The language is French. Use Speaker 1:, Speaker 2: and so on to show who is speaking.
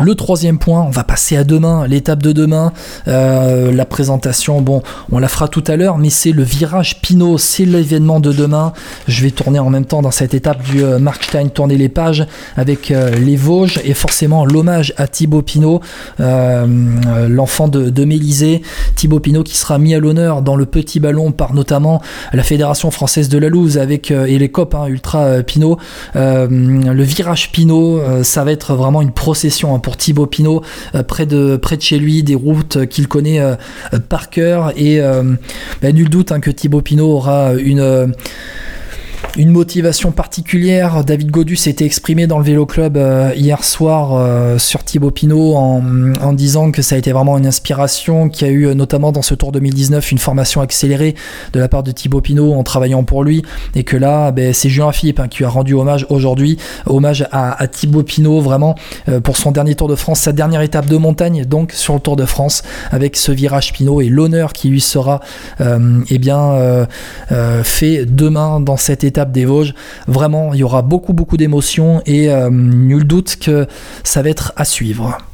Speaker 1: Le troisième point, on va passer à demain, l'étape de demain. Euh, la présentation, bon, on la fera tout à l'heure, mais c'est le virage Pinot, c'est l'événement de demain. Je vais tourner en même temps dans cette étape du euh, Markstein, tourner les pages avec euh, les Vosges et forcément l'hommage à Thibaut Pinot, l'enfant de, de Mélisée. Thibaut Pinot qui sera mis à l'honneur dans le petit ballon par notamment la Fédération française de la Louse avec et les COP hein, Ultra Pinot. le virage Pinot, ça va être vraiment une procession hein, Thibaut Pinot près de près de chez lui, des routes qu'il connaît par cœur. Et bah, nul doute hein, que Thibaut Pinot aura une une motivation particulière. David Godus s'était exprimé dans le Vélo Club euh, hier soir euh, sur Thibaut Pinot en, disant que ça a été vraiment une inspiration, qu'il y a eu euh, notamment dans ce Tour 2019 une formation accélérée de la part de Thibaut Pinot en travaillant pour lui et que là ben, c'est Julien Philippe hein, qui a rendu hommage aujourd'hui, hommage à, Thibaut Pinot vraiment pour son dernier Tour de France, sa dernière étape de montagne donc sur le Tour de France avec ce virage Pinot et l'honneur qui lui sera eh fait demain dans cette étape des Vosges. Vraiment, il y aura beaucoup beaucoup d'émotions et euh, nul doute que ça va être à suivre.